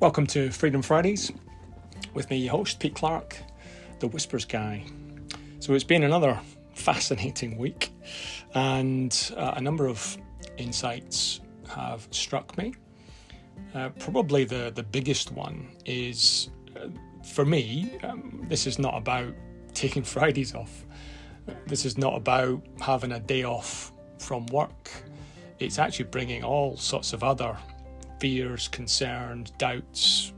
Welcome to Freedom Fridays with me, your host, Pete Clark, the Whispers Guy. So it's been another fascinating week, and uh, a number of insights have struck me. Uh, probably the, the biggest one is uh, for me, um, this is not about taking Fridays off. This is not about having a day off from work. It's actually bringing all sorts of other fears, concerns, doubts,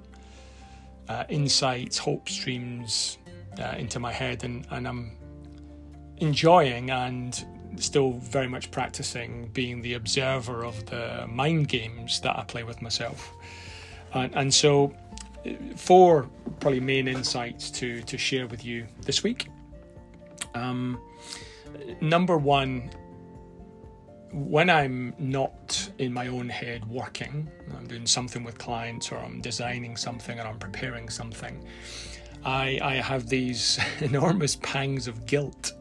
uh, insights, hope streams uh, into my head, and, and I'm enjoying and still very much practicing being the observer of the mind games that I play with myself. And, and so, four probably main insights to, to share with you this week. Um, number one when I'm not in my own head working, I'm doing something with clients or I'm designing something or I'm preparing something, I, I have these enormous pangs of guilt.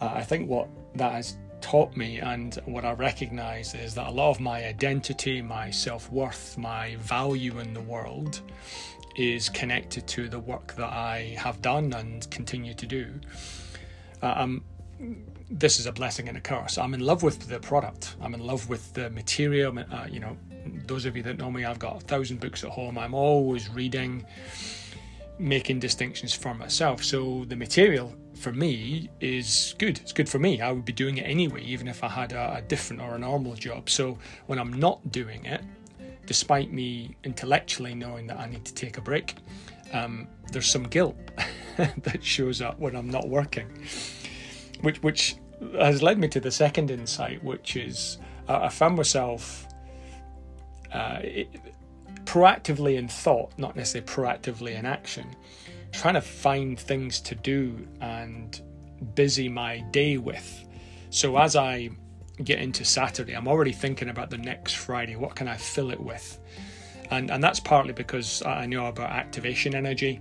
Uh, I think what that has taught me and what I recognize is that a lot of my identity, my self worth, my value in the world is connected to the work that I have done and continue to do. Uh, I'm this is a blessing and a curse. I'm in love with the product. I'm in love with the material. Uh, you know, those of you that know me, I've got a thousand books at home. I'm always reading, making distinctions for myself. So the material for me is good. It's good for me. I would be doing it anyway, even if I had a, a different or a normal job. So when I'm not doing it, despite me intellectually knowing that I need to take a break, um, there's some guilt that shows up when I'm not working which which has led me to the second insight, which is uh, I found myself uh, it, proactively in thought, not necessarily proactively in action, trying to find things to do and busy my day with. So as I get into Saturday, I'm already thinking about the next Friday. What can I fill it with? And and that's partly because I know about activation energy,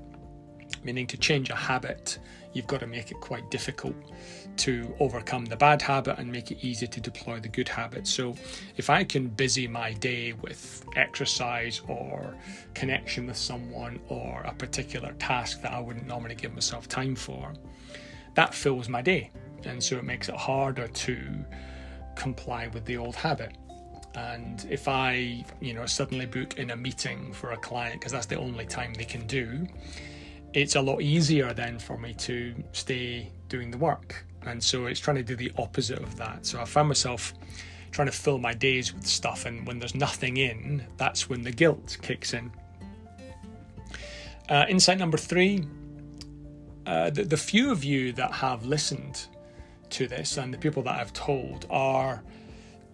meaning to change a habit you've got to make it quite difficult to overcome the bad habit and make it easy to deploy the good habit. So, if I can busy my day with exercise or connection with someone or a particular task that I wouldn't normally give myself time for, that fills my day. And so it makes it harder to comply with the old habit. And if I, you know, suddenly book in a meeting for a client because that's the only time they can do, it's a lot easier then for me to stay doing the work. And so it's trying to do the opposite of that. So I found myself trying to fill my days with stuff, and when there's nothing in, that's when the guilt kicks in. Uh, insight number three uh, the, the few of you that have listened to this and the people that I've told are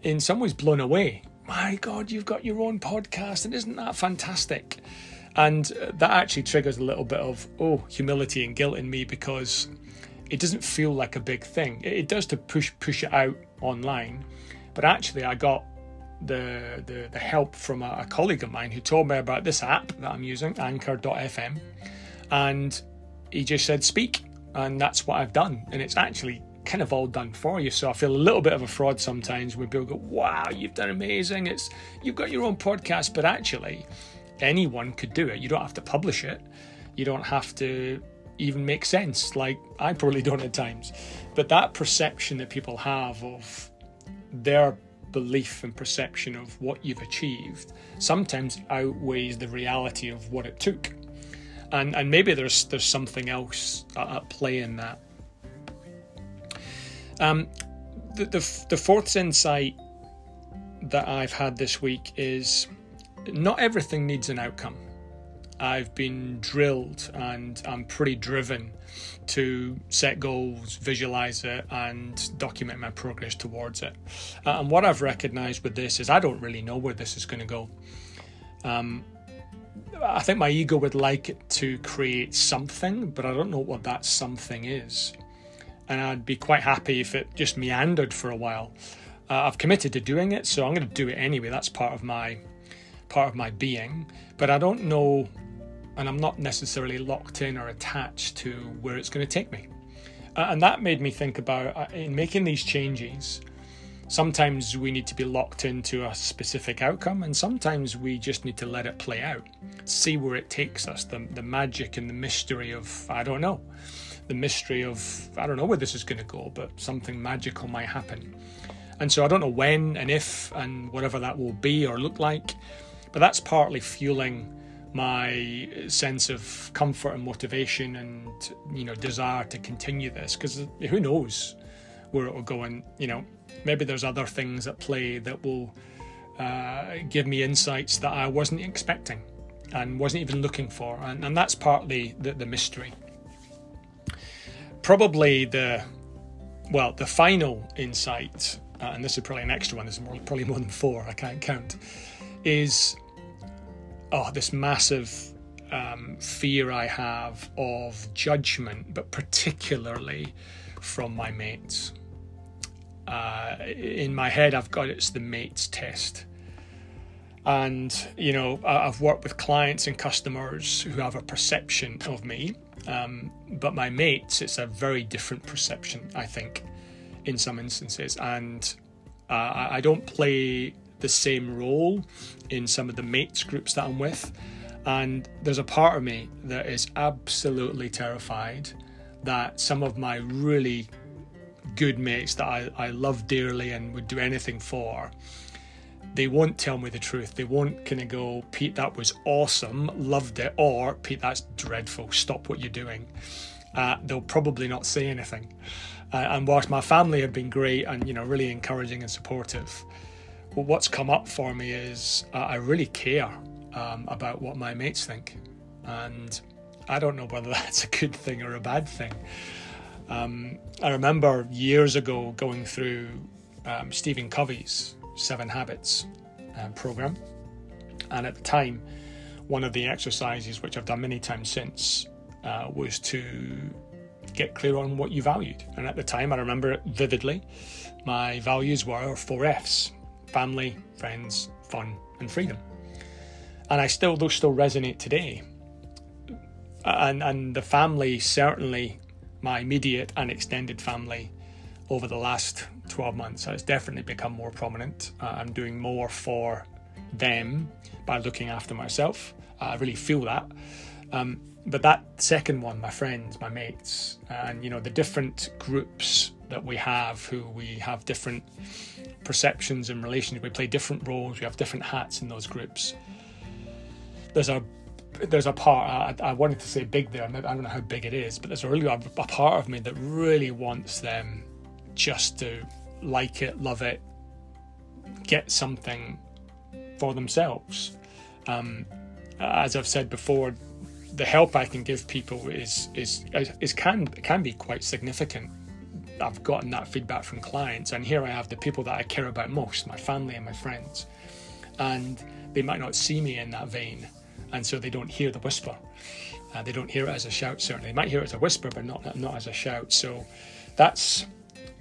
in some ways blown away. My God, you've got your own podcast, and isn't that fantastic? And uh, that actually triggers a little bit of, oh, humility and guilt in me because it doesn't feel like a big thing. It does to push push it out online, but actually I got the the, the help from a, a, colleague of mine who told me about this app that I'm using, Anchor.fm, and he just said speak, and that's what I've done, and it's actually kind of all done for you. So I feel a little bit of a fraud sometimes when people go, "Wow, you've done amazing! It's you've got your own podcast," but actually anyone could do it. You don't have to publish it. You don't have to even make sense, like I probably don't at times. But that perception that people have of their belief and perception of what you've achieved sometimes outweighs the reality of what it took. And and maybe there's there's something else at play in that. Um, the, the the fourth insight that I've had this week is not everything needs an outcome. I've been drilled and I'm pretty driven to set goals, visualize it, and document my progress towards it. Uh, and what I've recognized with this is I don't really know where this is going to go. Um, I think my ego would like it to create something, but I don't know what that something is. And I'd be quite happy if it just meandered for a while. Uh, I've committed to doing it, so I'm going to do it anyway. That's part of my part of my being, but I don't know, and I'm not necessarily locked in or attached to where it's going to take me. Uh, and that made me think about uh, in making these changes, Sometimes we need to be locked into a specific outcome, and sometimes we just need to let it play out, see where it takes us. The, the magic and the mystery of, I don't know, the mystery of, I don't know where this is going to go, but something magical might happen. And so I don't know when and if and whatever that will be or look like, but that's partly fueling my sense of comfort and motivation and you know desire to continue this because who knows where it will go. And you know maybe there's other things at play that will uh, give me insights that I wasn't expecting and wasn't even looking for. And, and that's partly the, the mystery. Probably the well the final insight uh, and this is probably an extra one there's more, probably more than four I can't count is oh, this massive um, fear I have of judgment, but particularly from my mates. Uh, in my head, I've got it's the mates test. And, you know, I've worked with clients and customers who have a perception of me, um, but my mates, it's a very different perception, I think, in some instances. And uh, I don't play the same role in some of the mates groups that I'm with. And there's a part of me that is absolutely terrified that some of my really good mates that I, I love dearly and would do anything for, they won't tell me the truth. They won't kind of go, Pete, that was awesome, loved it, or Pete, that's dreadful, stop what you're doing. Uh, they'll probably not say anything. Uh, and whilst my family have been great and you know really encouraging and supportive, but what's come up for me is uh, I really care um, about what my mates think. And I don't know whether that's a good thing or a bad thing. Um, I remember years ago going through um, Stephen Covey's Seven Habits uh, program. And at the time, one of the exercises, which I've done many times since, uh, was to get clear on what you valued. And at the time, I remember it vividly. My values were four F's family, friends, fun, and freedom. And I still, those still resonate today. And, and the family, certainly my immediate and extended family, over the last 12 months has definitely become more prominent. Uh, I'm doing more for them by looking after myself. Uh, I really feel that. Um, but that second one, my friends, my mates, and you know the different groups that we have, who we have different perceptions and relations. We play different roles. We have different hats in those groups. There's a there's a part I, I wanted to say big there. I don't know how big it is, but there's a really a, a part of me that really wants them just to like it, love it, get something for themselves. Um, as I've said before, the help I can give people is is is can can be quite significant. I've gotten that feedback from clients, and here I have the people that I care about most, my family and my friends, and they might not see me in that vein, and so they don't hear the whisper. Uh, they don't hear it as a shout. Certainly, they might hear it as a whisper, but not not as a shout. So, that's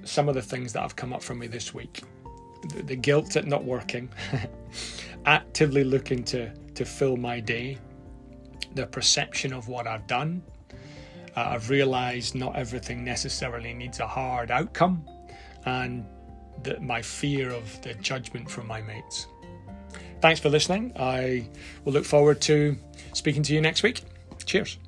some of the things that have come up for me this week. The, the guilt at not working, actively looking to to fill my day, the perception of what I've done, uh, I've realized not everything necessarily needs a hard outcome, and that my fear of the judgment from my mates. Thanks for listening. I will look forward to speaking to you next week. Cheers.